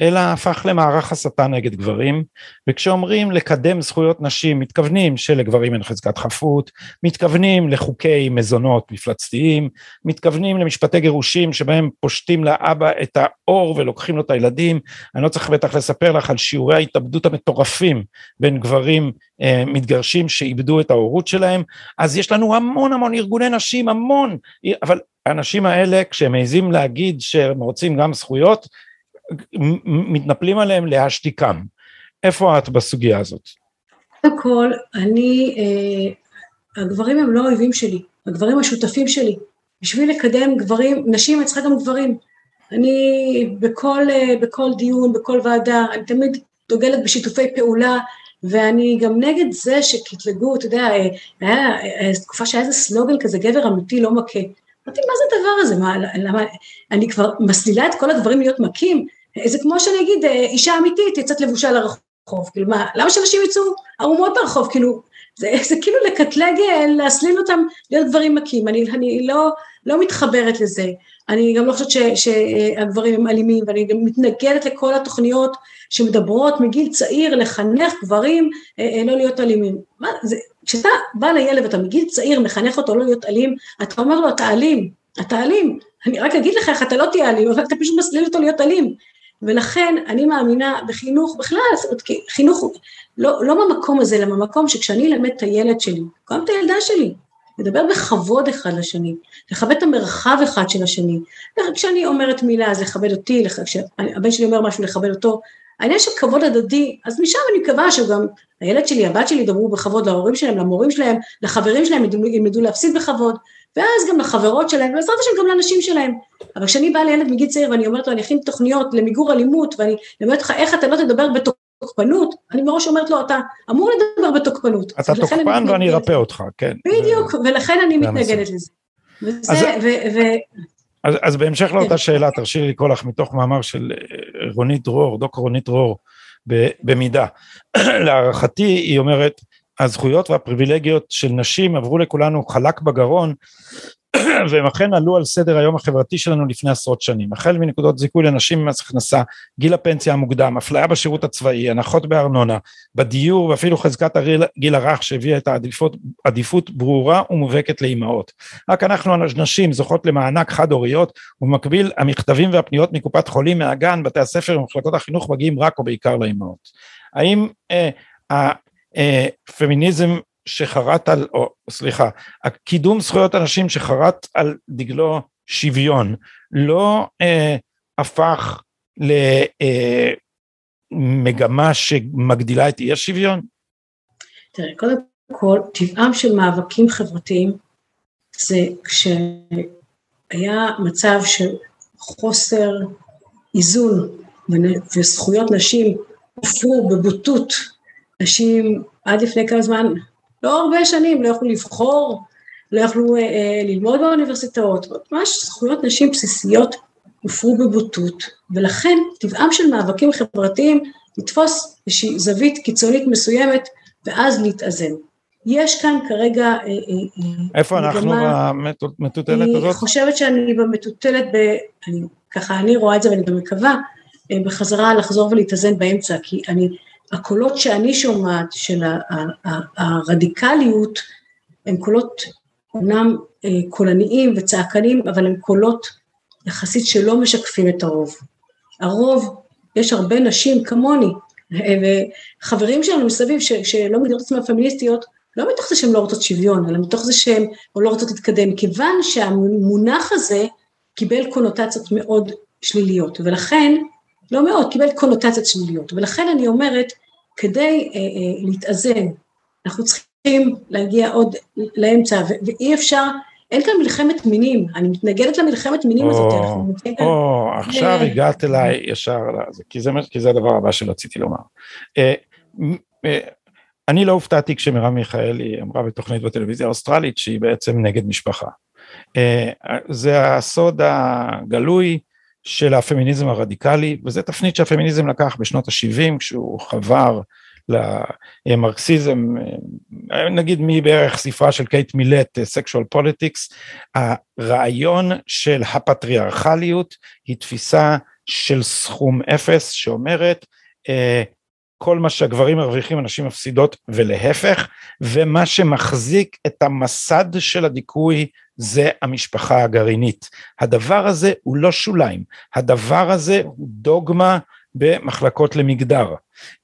אלא הפך למערך הסתה נגד גברים, וכשאומרים לקדם זכויות נשים, מתכוונים שלגברים אין חזקת חפות, מתכוונים לחוקי מזונות מפלצתיים, מתכוונים למשפטי גירושים שבהם פושטים לאבא את האור ולוקחים לו את הילדים, אני לא צריך בטח לספר לך על שיעורי ההתאבדות המטורפים בין גברים אה, מתגרשים שאיבדו את ההורות שלהם, אז יש לנו המון המון ארגוני נשים, המון, אבל האנשים האלה כשהם מעזים להגיד שהם רוצים גם זכויות, מתנפלים עליהם להשתיקם. איפה את בסוגיה הזאת? קודם כל, אני, אה, הגברים הם לא אויבים שלי, הגברים השותפים שלי. בשביל לקדם גברים, נשים אני צריכה גם גברים. אני בכל, אה, בכל דיון, בכל ועדה, אני תמיד דוגלת בשיתופי פעולה, ואני גם נגד זה שקטלגו, אתה יודע, אה, היה אה, תקופה שהיה איזה סלוגן כזה, גבר אמיתי לא מכה. אמרתי, מה זה הדבר הזה? מה, למה, אני כבר מסלילה את כל הדברים להיות מכים? זה כמו שאני אגיד, אישה אמיתית יוצאת לבושה לרחוב, כאילו מה, למה שאנשים יצאו ערומות ברחוב, כאילו, זה, זה כאילו לקטלג, להסליל אותם להיות גברים מכים, אני, אני לא, לא מתחברת לזה. אני גם לא חושבת ש, שהגברים הם אלימים, ואני גם מתנגדת לכל התוכניות שמדברות מגיל צעיר לחנך גברים אה, אה, לא להיות אלימים. מה, זה, כשאתה בא לילד ואתה מגיל צעיר מחנך אותו לא להיות אלים, אתה אומר לו, אתה אלים, אתה אלים. אני רק אגיד לך איך אתה לא תהיה אלים, אבל אתה פשוט מסליל אותו להיות אלים. ולכן אני מאמינה בחינוך בכלל, זאת אומרת, חינוך לא, לא במקום הזה, אלא במקום שכשאני אלמד את הילד שלי, גם את הילדה שלי, לדבר בכבוד אחד לשני, לכבד את המרחב אחד של השני. כשאני אומרת מילה אז לכבד אותי, כשהבן שלי אומר משהו לכבד אותו, העניין של כבוד הדדי, אז משם אני מקווה שגם הילד שלי, הבת שלי ידברו בכבוד להורים שלהם, למורים שלהם, לחברים שלהם, ילמדו להפסיד בכבוד, ואז גם לחברות שלהם, ובעזרת השם גם לאנשים שלהם. אבל כשאני באה לילד מגיל צעיר ואני אומרת לו, אני אכין תוכניות למיגור אלימות, ואני אומרת לך, איך אתה לא תדבר בתוקפנות, אני מראש אומרת לו, אתה אמור לדבר בתוקפנות. אתה תוקפן ואני ארפא אותך, כן. בדיוק, ולכן אני מתנגדת לזה. וזה, ו... ו... אז, אז בהמשך לאותה כן. שאלה, תרשי לי לקרוא לך מתוך מאמר של אה, רונית דרור, דוקטור רונית דרור, במידה. להערכתי, היא אומרת, הזכויות והפריבילגיות של נשים עברו לכולנו חלק בגרון, והם אכן עלו על סדר היום החברתי שלנו לפני עשרות שנים, החל מנקודות זיכוי לנשים ממס הכנסה, גיל הפנסיה המוקדם, אפליה בשירות הצבאי, הנחות בארנונה, בדיור ואפילו חזקת הגיל הרך שהביאה את העדיפות עדיפות ברורה ומובהקת לאימהות. רק אנחנו הנשים זוכות למענק חד הוריות ובמקביל המכתבים והפניות מקופת חולים, מהגן, בתי הספר ומחלקות החינוך מגיעים רק או בעיקר לאימהות. האם אה, אה, שחרט על, או סליחה, קידום זכויות אנשים שחרט על דגלו שוויון, לא אה, הפך למגמה אה, שמגדילה את אי השוויון? תראה, קודם כל, טבעם של מאבקים חברתיים זה כשהיה מצב של חוסר איזון וזכויות נשים הופרו בבוטות, נשים עד לפני כמה זמן לא הרבה שנים, לא יכלו לבחור, לא יכלו אה, אה, ללמוד באוניברסיטאות, ממש זכויות נשים בסיסיות הופרו בבוטות, ולכן טבעם של מאבקים חברתיים לתפוס איזושהי זווית קיצונית מסוימת ואז להתאזן. יש כאן כרגע... אה, אה, אה איפה אנחנו במטוטלת הזאת? אני חושבת שאני במטוטלת, ב, אני, ככה אני רואה את זה ואני גם מקווה, אה, בחזרה לחזור ולהתאזן באמצע, כי אני הקולות שאני שומעת של הרדיקליות הם קולות אומנם אה, קולניים וצעקניים, אבל הם קולות יחסית שלא משקפים את הרוב. הרוב, יש הרבה נשים כמוני, אה, וחברים שלנו מסביב ש, שלא מגדירות עצמם פמיניסטיות, לא מתוך זה שהן לא רוצות שוויון, אלא מתוך זה שהן לא רוצות להתקדם, כיוון שהמונח הזה קיבל קונוטציות מאוד שליליות, ולכן לא מאוד, קיבל קונוטציות שליליות, ולכן אני אומרת, כדי אה, אה, להתאזן, אנחנו צריכים להגיע עוד לאמצע, ואי אפשר, אין כאן מלחמת מינים, אני מתנגדת למלחמת מינים או, הזאת. או, עכשיו ל... הגעת אליי ישר, כי זה, כי זה הדבר הבא שרציתי לומר. אה, אה, אני לא הופתעתי כשמרב מיכאלי אמרה בתוכנית בטלוויזיה האוסטרלית שהיא בעצם נגד משפחה. אה, זה הסוד הגלוי של הפמיניזם הרדיקלי, וזה תפנית שהפמיניזם לקח בשנות ה-70 כשהוא חבר למרקסיזם, נגיד מבערך ספרה של קייט מילט, Sexual Politics, הרעיון של הפטריארכליות היא תפיסה של סכום אפס שאומרת אה, כל מה שהגברים מרוויחים הנשים מפסידות ולהפך, ומה שמחזיק את המסד של הדיכוי זה המשפחה הגרעינית. הדבר הזה הוא לא שוליים, הדבר הזה הוא דוגמה במחלקות למגדר.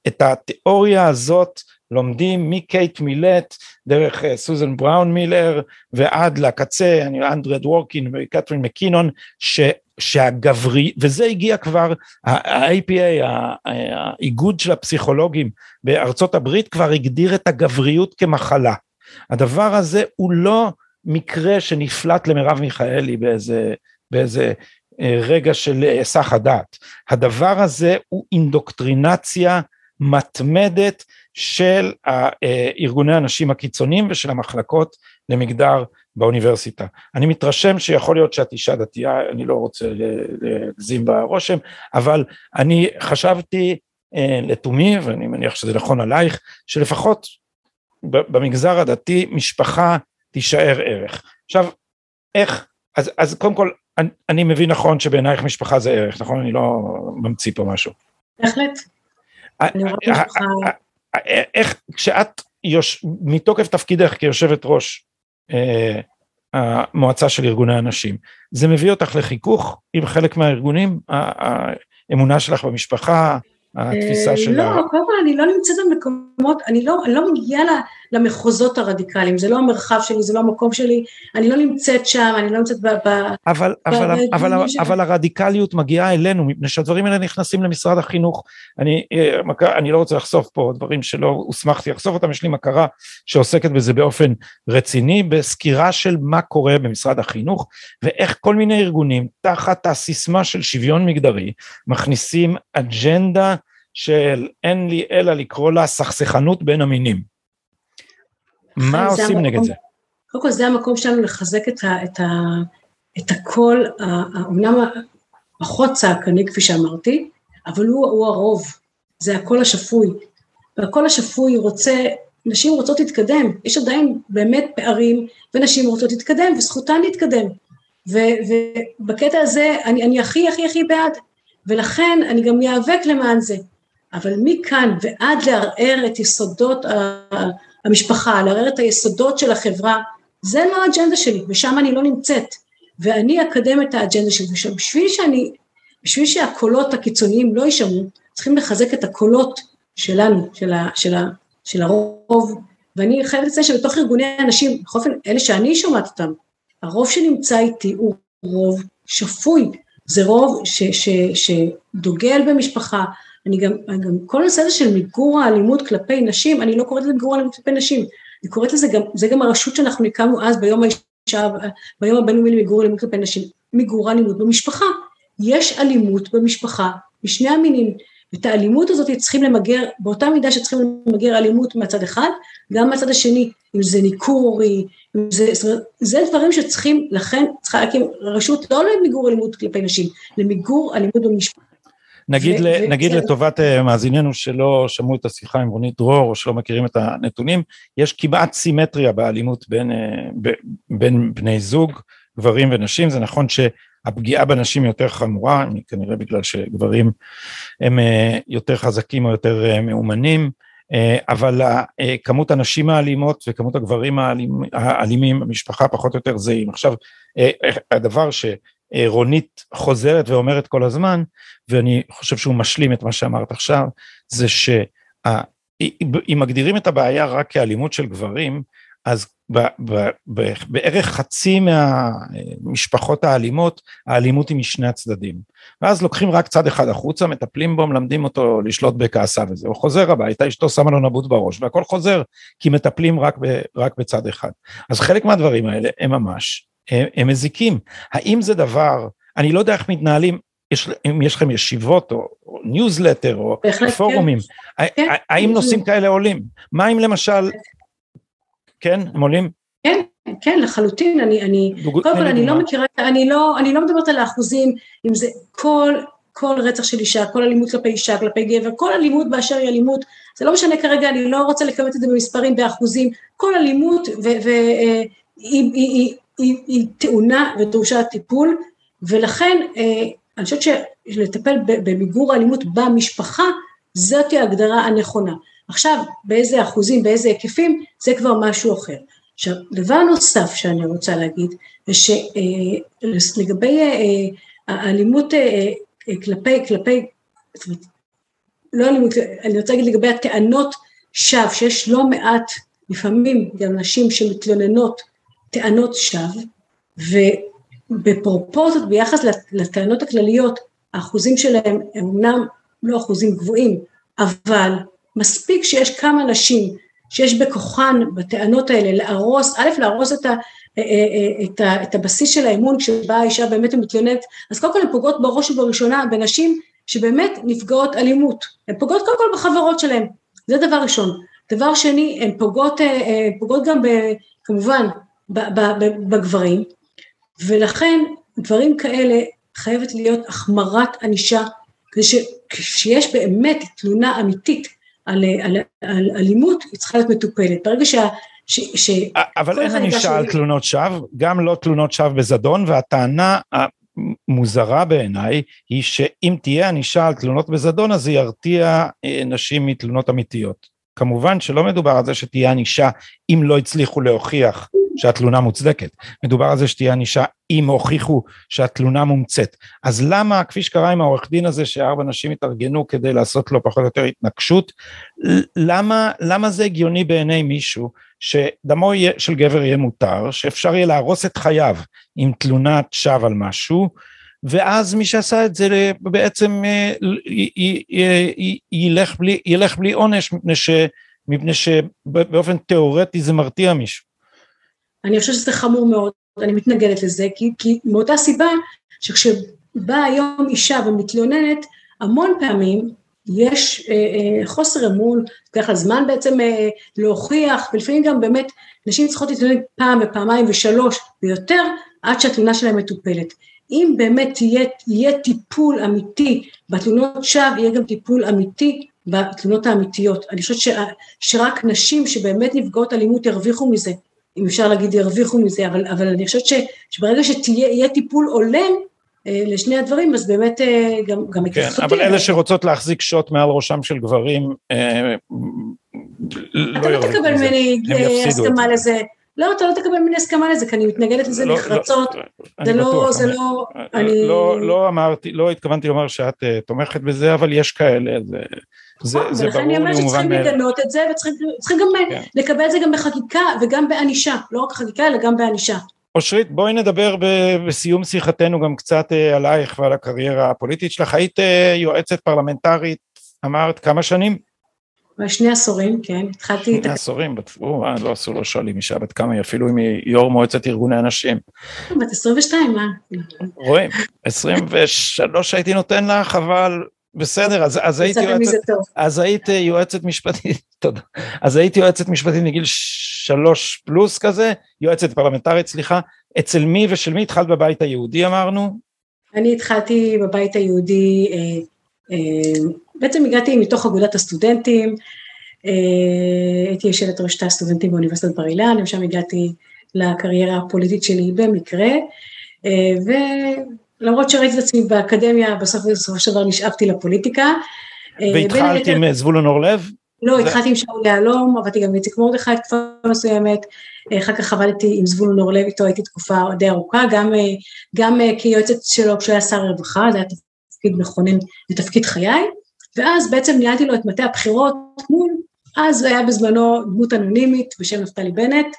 את התיאוריה הזאת לומדים מקייט מילט דרך אה, סוזן בראון מילר ועד לקצה, אנדרד וורקין וקתרין מקינון, ש... שהגברי, וזה הגיע כבר, ה-APA, האיגוד של הפסיכולוגים בארצות הברית כבר הגדיר את הגבריות כמחלה. הדבר הזה הוא לא מקרה שנפלט למרב מיכאלי באיזה, באיזה אה, רגע של היסח הדעת. הדבר הזה הוא אינדוקטרינציה מתמדת של ארגוני הנשים הקיצוניים ושל המחלקות למגדר באוניברסיטה. אני מתרשם שיכול להיות שאת אישה דתייה, אני לא רוצה להגזים ברושם, אבל אני חשבתי אה, לתומי, ואני מניח שזה נכון עלייך, שלפחות במגזר הדתי משפחה תישאר ערך. עכשיו, איך, אז, אז קודם כל, אני, אני מבין נכון שבעינייך משפחה זה ערך, נכון? אני לא ממציא פה משהו. בהחלט. איך, כשאת, מתוקף תפקידך כיושבת ראש המועצה של ארגוני הנשים, זה מביא אותך לחיכוך עם חלק מהארגונים? האמונה שלך במשפחה, התפיסה אה, של לא, קודם כל אני לא נמצאת במקומות, אני לא, אני לא מגיעה למחוזות הרדיקליים, זה לא המרחב שלי, זה לא המקום שלי, אני לא נמצאת שם, אני לא נמצאת ב... אבל, ב, אבל, ב, אבל, אבל, אבל הרדיקליות מגיעה אלינו, מפני שהדברים האלה נכנסים למשרד החינוך. אני, אה, אני לא רוצה לחשוף פה דברים שלא הוסמכתי לחשוף אותם, יש לי מכרה שעוסקת בזה באופן רציני, בסקירה של מה קורה במשרד החינוך, ואיך כל מיני ארגונים, תחת הסיסמה של שוויון מגדרי, מכניסים אג'נדה של אין לי אלא לקרוא לה סכסכנות בין המינים. מה עושים המקום, נגד זה? קודם כל זה המקום שלנו לחזק את, ה, את, ה, את הקול, אמנם פחות צעקני כפי שאמרתי, אבל הוא, הוא הרוב, זה הקול השפוי. והקול השפוי רוצה, נשים רוצות להתקדם, יש עדיין באמת פערים, ונשים רוצות להתקדם, וזכותן להתקדם. ו, ובקטע הזה אני, אני הכי הכי הכי בעד, ולכן אני גם איאבק למען זה. אבל מכאן ועד לערער את יסודות המשפחה, לערער את היסודות של החברה, זה לא האג'נדה שלי, ושם אני לא נמצאת. ואני אקדם את האג'נדה שלי, ובשביל שאני, בשביל שהקולות הקיצוניים לא יישמעו, צריכים לחזק את הקולות שלנו, של, ה, של, ה, של הרוב, ואני חייבת לציין שבתוך ארגוני הנשים, בכל אופן, אלה שאני שומעת אותם, הרוב שנמצא איתי הוא רוב שפוי, זה רוב ש, ש, שדוגל במשפחה, אני גם, גם כל הנושא הזה של מיגור האלימות כלפי נשים, אני לא קוראת לזה מיגור האלימות כלפי נשים, אני קוראת לזה גם, זה גם הרשות שאנחנו הקמנו אז ביום האישה, ביום הבינלאומי למיגור אלימות כלפי נשים, מיגור האלימות במשפחה. יש אלימות במשפחה משני המינים, ואת האלימות הזאת צריכים למגר, באותה מידה שצריכים למגר אלימות מהצד אחד, גם מהצד השני, אם זה ניכורי, אם זה, זה דברים שצריכים, לכן צריכה להקים רשות לא למיגור אלימות כלפי נשים, למיגור אלימות במשפחה. נגיד, ו- ל, נגיד ו- לטובת uh, מאזיננו שלא שמעו את השיחה עם רונית דרור או שלא מכירים את הנתונים, יש כמעט סימטריה באלימות בין, uh, ב, בין בני זוג, גברים ונשים, זה נכון שהפגיעה בנשים יותר חמורה, כנראה בגלל שגברים הם uh, יותר חזקים או יותר מאומנים, אבל כמות הנשים האלימות וכמות הגברים האלימים במשפחה פחות או יותר זהים. עכשיו, הדבר ש... רונית חוזרת ואומרת כל הזמן, ואני חושב שהוא משלים את מה שאמרת עכשיו, זה שאם מגדירים את הבעיה רק כאלימות של גברים, אז ב, ב, ב, בערך חצי מהמשפחות האלימות, האלימות היא משני הצדדים. ואז לוקחים רק צד אחד החוצה, מטפלים בו, מלמדים אותו לשלוט בכעסה וזה, הוא חוזר הביתה, אשתו שמה לו נבוט בראש, והכל חוזר, כי מטפלים רק, ב, רק בצד אחד. אז חלק מהדברים האלה הם ממש הם, הם מזיקים. האם זה דבר, אני לא יודע איך מתנהלים, יש, אם יש לכם ישיבות או, או ניוזלטר או כן. פורומים, כן. כן. האם נושאים כאלה עולים? מה אם למשל, כן, הם עולים? כן, כן, לחלוטין, אני, אני, דוג... קודם כל אני לא מכירה, אני לא, אני לא מדברת על האחוזים, אם זה כל, כל רצח של אישה, כל אלימות כלפי אישה, כלפי גבר, כל אלימות באשר היא אלימות, זה לא משנה כרגע, אני לא רוצה לכמת את זה במספרים, באחוזים, כל אלימות, והיא אה, היא, היא טעונה ודרושה טיפול, ולכן אה, אני חושבת שלטפל במיגור האלימות במשפחה, זאת ההגדרה הנכונה. עכשיו, באיזה אחוזים, באיזה היקפים, זה כבר משהו אחר. עכשיו, דבר נוסף שאני רוצה להגיד, זה שלגבי אה, אה, האלימות כלפי, כלפי, לא אלימות, אני רוצה להגיד לגבי הטענות שווא, שיש לא מעט, לפעמים גם נשים שמתלוננות טענות שווא, בפרופורציות ביחס לטענות הכלליות, האחוזים שלהם הם אמנם לא אחוזים גבוהים, אבל מספיק שיש כמה נשים שיש בכוחן בטענות האלה להרוס, א', להרוס את, ה, אה, אה, אה, את, ה, את הבסיס של האמון כשבאה האישה באמת מתלוננת, אז קודם כל הן פוגעות בראש ובראשונה בנשים שבאמת נפגעות אלימות, הן פוגעות קודם כל בחברות שלהן, זה דבר ראשון. דבר שני, הן פוגעות, פוגעות גם ב, כמובן בגברים, ולכן דברים כאלה חייבת להיות החמרת ענישה, כדי שכשיש באמת תלונה אמיתית על, על, על אלימות, היא צריכה להיות מטופלת. ברגע שה... ש, ש, אבל אין ענישה על תלונות שווא, גם לא תלונות שווא בזדון, והטענה המוזרה בעיניי היא שאם תהיה ענישה על תלונות בזדון, אז זה ירתיע אה, נשים מתלונות אמיתיות. כמובן שלא מדובר על זה שתהיה ענישה אם לא הצליחו להוכיח שהתלונה מוצדקת, מדובר על זה שתהיה ענישה אם הוכיחו שהתלונה מומצאת. אז למה, כפי שקרה עם העורך דין הזה שארבע נשים התארגנו כדי לעשות לו פחות או יותר התנגשות, למה, למה זה הגיוני בעיני מישהו שדמו של גבר יהיה מותר, שאפשר יהיה להרוס את חייו עם תלונת שווא על משהו, ואז מי שעשה את זה בעצם אה, ילך בלי, ילך בלי עונש מפני, ש, מפני שבאופן תיאורטי זה מרתיע מישהו. אני חושבת שזה חמור מאוד, אני מתנגדת לזה, כי, כי מאותה סיבה שכשבאה היום אישה ומתלוננת, המון פעמים יש אה, אה, חוסר אמון, לוקח לה זמן בעצם אה, להוכיח, ולפעמים גם באמת נשים צריכות להתלונן פעם ופעמיים ושלוש ויותר, עד שהתלונה שלהם מטופלת. אם באמת יהיה, יהיה טיפול אמיתי בתלונות שווא, יהיה גם טיפול אמיתי בתלונות האמיתיות. אני חושבת ש, שרק נשים שבאמת נפגעות אלימות ירוויחו מזה, אם אפשר להגיד ירוויחו מזה, אבל, אבל אני חושבת ש, שברגע שיהיה טיפול הולם אה, לשני הדברים, אז באמת אה, גם, גם כן, אבל אלה שרוצות להחזיק שוט מעל ראשם של גברים, אה, לא אתה לא תקבל ממני הסכמה לזה. לא, אתה לא תקבל ממני הסכמה לזה, כי אני מתנגדת לזה לא, לא נחרצות, לא, זה לא, זה לא, אני... לא אמרתי, לא התכוונתי לומר שאת תומכת בזה, אבל יש כאלה, זה... זה, נכון, זה ברור לי, מובן מאליו. ולכן אני אומרת שצריכים לגנות את זה, וצריכים גם כן. לקבל את זה גם בחקיקה וגם בענישה, לא רק חקיקה אלא גם בענישה. אושרית, בואי נדבר בסיום שיחתנו גם קצת אה, עלייך ועל הקריירה הפוליטית שלך. היית אה, יועצת פרלמנטרית, אמרת, כמה שנים? שני עשורים, כן, התחלתי... שני עשורים, או, אה, לא אסור, לא שואלים אישה בת כמה היא, אפילו אם היא יו"ר מועצת ארגוני הנשים. בת 22, מה? רואים, 23 הייתי נותן לך, אבל בסדר, אז, אז הייתי יועצת, אז היית יועצת משפטית, תודה, אז הייתי יועצת משפטית מגיל שלוש פלוס כזה, יועצת פרלמנטרית, סליחה, אצל מי ושל מי התחלת בבית היהודי אמרנו? אני התחלתי בבית היהודי, אה, בעצם הגעתי מתוך אגודת הסטודנטים, אה, הייתי יושבת ראש תא הסטודנטים באוניברסיטת בר אילן, ושם הגעתי לקריירה הפוליטית שלי במקרה, אה, ו... למרות שראיתי את עצמי באקדמיה, בסוף בסופו של דבר נשאבתי לפוליטיקה. אה, והתחלת עם אה, זבולון אורלב? לא, התחלתי עם שאול יהלום, עבדתי גם עם איציק מרדכי תקופה מסוימת, אחר כך עבדתי עם זבולון אורלב, איתו הייתי תקופה די ארוכה, גם, אה, גם כיועצת שלו כשהוא היה שר הרווחה, זה היה תפקיד מכונן ותפקיד חיי, ואז בעצם ניהלתי לו את מטה הבחירות מול, אז היה בזמנו דמות אנונימית בשם נפתלי בנט,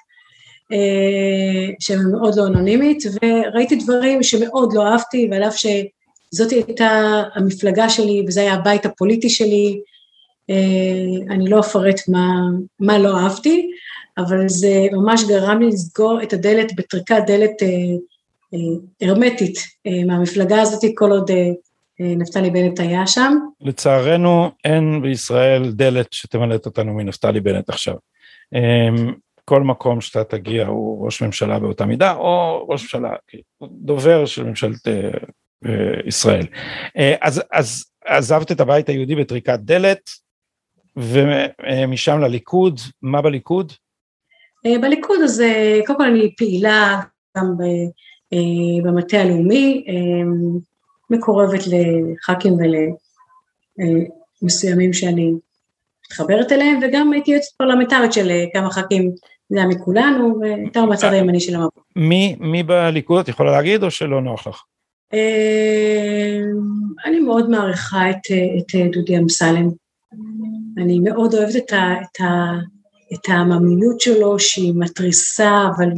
אה, שמאוד לא אנונימית, וראיתי דברים שמאוד לא אהבתי, ועל אף שזאת הייתה המפלגה שלי וזה היה הבית הפוליטי שלי, אה, אני לא אפרט מה, מה לא אהבתי, אבל זה ממש גרם לי לסגור את הדלת בטריקת דלת אה, הרמטית מהמפלגה הזאת כל עוד נפתלי בנט היה שם. לצערנו אין בישראל דלת שתמלט אותנו מנפתלי בנט עכשיו. כל מקום שאתה תגיע הוא ראש ממשלה באותה מידה, או ראש ממשלה, דובר של ממשלת אה, אה, ישראל. אה, אז, אז עזבת את הבית היהודי בטריקת דלת, ומשם לליכוד, מה בליכוד? בליכוד אז קודם כל אני פעילה גם במטה הלאומי, מקורבת לח"כים ולמסוימים שאני מתחברת אליהם, וגם הייתי יועצת פרלמנטרית של כמה ח"כים זה היה מכולנו, ויותר בצד הימני של המפה. מי, מי בליכוד את יכולה להגיד או שלא נוח לך? אה, אני מאוד מעריכה את, את דודי אמסלם. אני מאוד אוהבת את, ה, את, ה, את העממיות שלו, שהיא מתריסה, אבל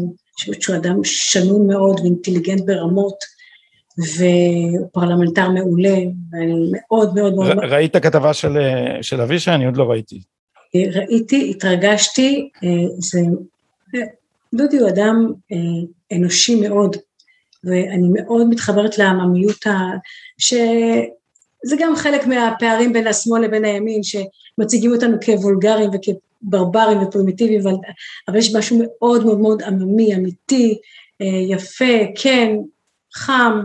חושבת שהוא אדם שנון מאוד ואינטליגנט ברמות, והוא פרלמנטר מעולה, ואני מאוד מאוד מאוד... ראית כתבה של, של אבישי? אני עוד לא ראיתי. ראיתי, התרגשתי, זה... דודי הוא אדם אנושי מאוד, ואני מאוד מתחברת לעממיות ה... שזה גם חלק מהפערים בין השמאל לבין הימין, שמציגים אותנו כוולגרים וכברברים ופרימיטיביים, אבל, אבל יש משהו מאוד מאוד מאוד עממי, אמיתי, יפה, כן, חם,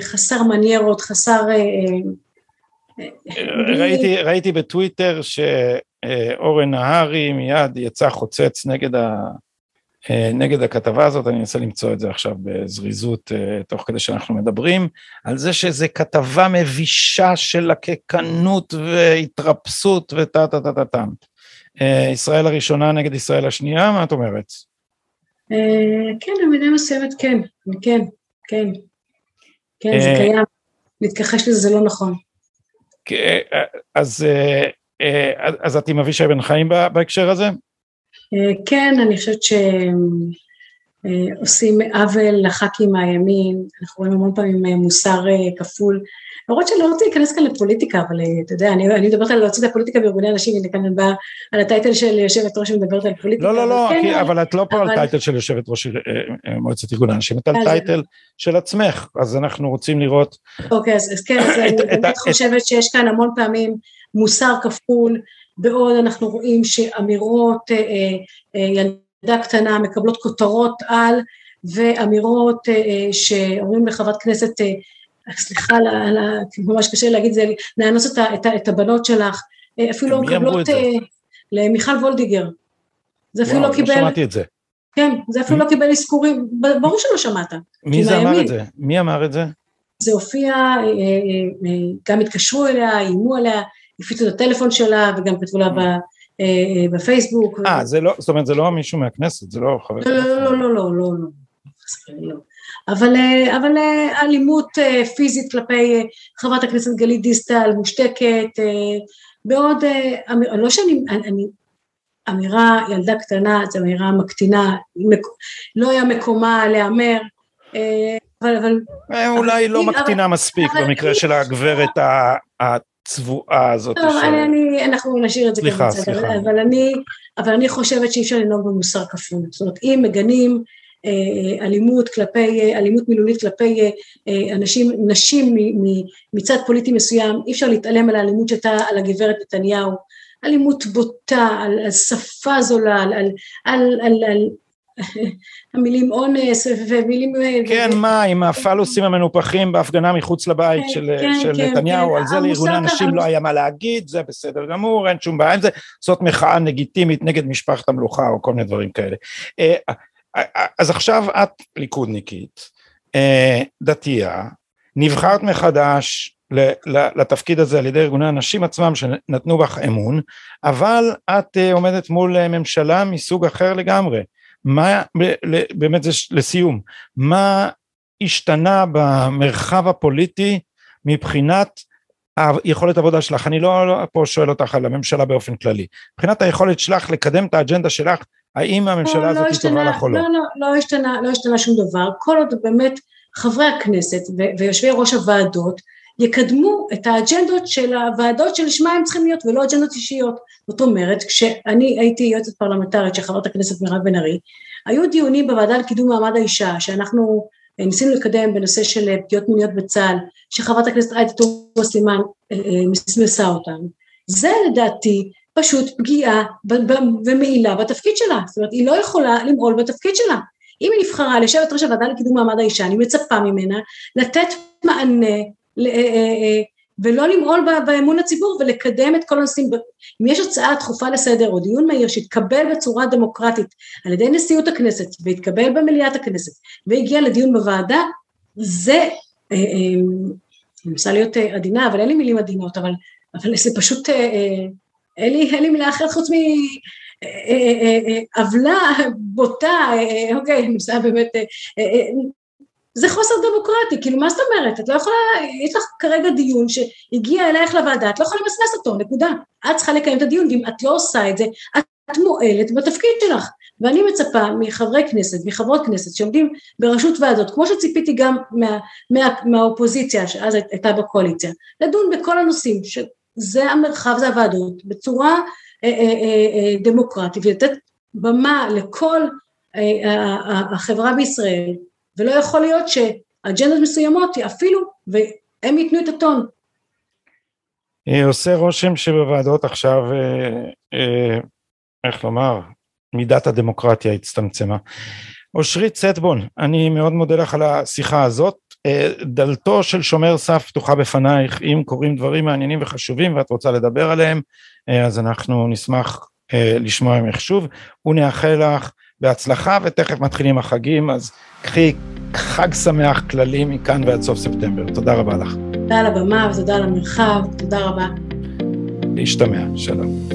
חסר מניירות, חסר... ראיתי, ראיתי בטוויטר שאורן נהרי מיד יצא חוצץ נגד ה... אה, נגד הכתבה הזאת, אני אנסה למצוא את זה עכשיו בזריזות, אה, תוך כדי שאנחנו מדברים, על זה שזו כתבה מבישה של לקקנות והתרפסות וטה טה טה טה טה. אה, ישראל הראשונה נגד ישראל השנייה, מה את אומרת? כן, במידה מסוימת כן, כן, כן. כן, זה קיים. להתכחש לזה זה לא נכון. אז, אז את עם אבישי בן חיים בהקשר הזה? אה, כן, אני חושבת שעושים אה, עוול לח"כים מהימין, אנחנו רואים המון פעמים אה, מוסר כפול. למרות שאני לא רוצה להיכנס כאן לפוליטיקה, אבל אתה יודע, אני, אני מדברת על להוציא את הפוליטיקה בארגוני אנשים, הנה כאן אני באה על הטייטל של יושבת ראש ומדברת על פוליטיקה. לא, לא, לא, כן, כי, אבל את לא פה אבל... על טייטל של יושבת ראש מועצת ארגוני אנשים, את על טייטל של עצמך, אז אנחנו רוצים לראות... אוקיי, אז, אז כן, אז אני באמת חושבת שיש כאן המון פעמים מוסר כפול, בעוד אנחנו רואים שאמירות אה, אה, ילדה קטנה מקבלות כותרות על ואמירות אה, שאומרים לחברת כנסת סליחה, ממש קשה להגיד זה, לאנוס את, את, את הבנות שלך, אפילו לא מקבלות, למיכל וולדיגר. זה אפילו לא קיבל... וואו, לא שמעתי את זה. כן, זה אפילו לא קיבל אזכורים, ברור שלא שמעת. מי זה אמר את זה? מי אמר את זה? זה הופיע, גם התקשרו אליה, איימו עליה, הפיצו את הטלפון שלה וגם כתבו לה אה, אה, בפייסבוק. אה, זה לא, זאת אומרת זה לא מישהו מהכנסת, זה לא חבר כנסת. לא, לא, לא, לא, לא, לא. אבל, אה, אבל אלימות פיזית כלפי חברת הכנסת גלית דיסטל מושתקת, בעוד, לא שאני, אני, אמירה ילדה קטנה, זו אמירה מקטינה, לא היה מקומה להיאמר, אבל, אבל... אולי לא מקטינה מספיק במקרה של הגברת הצבועה הזאת. טוב, ש... אני, אני, אנחנו נשאיר את זה סליחה, בצד, סליחה. אבל אני, אבל אני חושבת שאי אפשר לנהוג במוסר כפול. זאת אומרת, אם מגנים אה, אלימות כלפי, אה, אלימות מילולית כלפי אה אנשים, נשים מ, מ, מצד פוליטי מסוים, אי אפשר להתעלם על האלימות שהייתה על הגברת נתניהו. אלימות בוטה, על, על שפה זולה, על, על, על, על, על המילים אונס ומילים... כן, מה, עם הפלוסים המנופחים בהפגנה מחוץ לבית כן, של, כן, כן, נתניהו. על זה לארגוני אנשים לא היה מה להגיד, זה בסדר גמור, אין שום בעיה עם זה, זאת מחאה לגיטימית נגד משפחת המלוכה או כל מיני דברים כאלה. אה, אה, אה, אז עכשיו את ליכודניקית, דתייה, נבחרת מחדש לתפקיד הזה על ידי ארגוני הנשים עצמם שנתנו בך אמון, אבל את עומדת מול ממשלה מסוג אחר לגמרי. מה, באמת זה לסיום, מה השתנה במרחב הפוליטי מבחינת היכולת העבודה שלך, אני לא, לא פה שואל אותך על הממשלה באופן כללי, מבחינת היכולת שלך לקדם את האג'נדה שלך, האם הממשלה לא, הזאת לא השתנה, טובה לך או לא? לא, לא, לא השתנה, לא השתנה שום דבר, כל עוד באמת חברי הכנסת ויושבי ראש הוועדות יקדמו את האג'נדות של הוועדות שלשמה הם צריכים להיות ולא אג'נדות אישיות. זאת אומרת, כשאני הייתי יועצת פרלמנטרית של חברת הכנסת מירב בן ארי, היו דיונים בוועדה לקידום מעמד האישה, שאנחנו אה, ניסינו לקדם בנושא של אה, פגיעות מיניות בצה"ל, שחברת הכנסת עאידה תומא סלימאן אה, מסמסה אותם. זה לדעתי פשוט פגיעה ומעילה בתפקיד שלה, זאת אומרת היא לא יכולה למעול בתפקיד שלה. אם היא נבחרה ליושבת ראש הוועדה לקידום מעמד האישה, אני מצפה ממנה לתת מענה ולא למעול באמון הציבור ולקדם את כל הנושאים. אם יש הצעה דחופה לסדר או דיון מהיר שהתקבל בצורה דמוקרטית על ידי נשיאות הכנסת והתקבל במליאת הכנסת והגיע לדיון בוועדה, זה, אני מנסה להיות עדינה, אבל אין לי מילים עדינות, אבל, אבל זה פשוט, אין לי, אין לי מילה אחרת חוץ מ... עוולה בוטה, אוקיי, אני מנסה באמת זה חוסר דמוקרטי, כאילו מה זאת אומרת? את לא יכולה, יש לך כרגע דיון שהגיע אלייך לוועדה, את לא יכולה למסמס אותו, נקודה. את צריכה לקיים את הדיון, ואם את לא עושה את זה, את מועלת בתפקיד שלך. ואני מצפה מחברי כנסת, מחברות כנסת שעומדים בראשות ועדות, כמו שציפיתי גם מה, מה, מהאופוזיציה שאז הייתה בקואליציה, לדון בכל הנושאים, שזה המרחב, זה הוועדות, בצורה אה, אה, אה, דמוקרטית, ולתת במה לכל החברה בישראל, ולא יכול להיות שאג'נדות מסוימות אפילו, והם ייתנו את הטון. עושה רושם שבוועדות עכשיו, איך לומר, מידת הדמוקרטיה הצטמצמה. אושרית סטבון, אני מאוד מודה לך על השיחה הזאת. דלתו של שומר סף פתוחה בפנייך, אם קורים דברים מעניינים וחשובים ואת רוצה לדבר עליהם, אז אנחנו נשמח לשמוע ממך שוב, ונאחל לך בהצלחה, ותכף מתחילים החגים, אז קחי חג שמח כללי מכאן ועד סוף ספטמבר. תודה רבה לך. תודה על הבמה ותודה על המרחב, תודה רבה. להשתמע, שלום.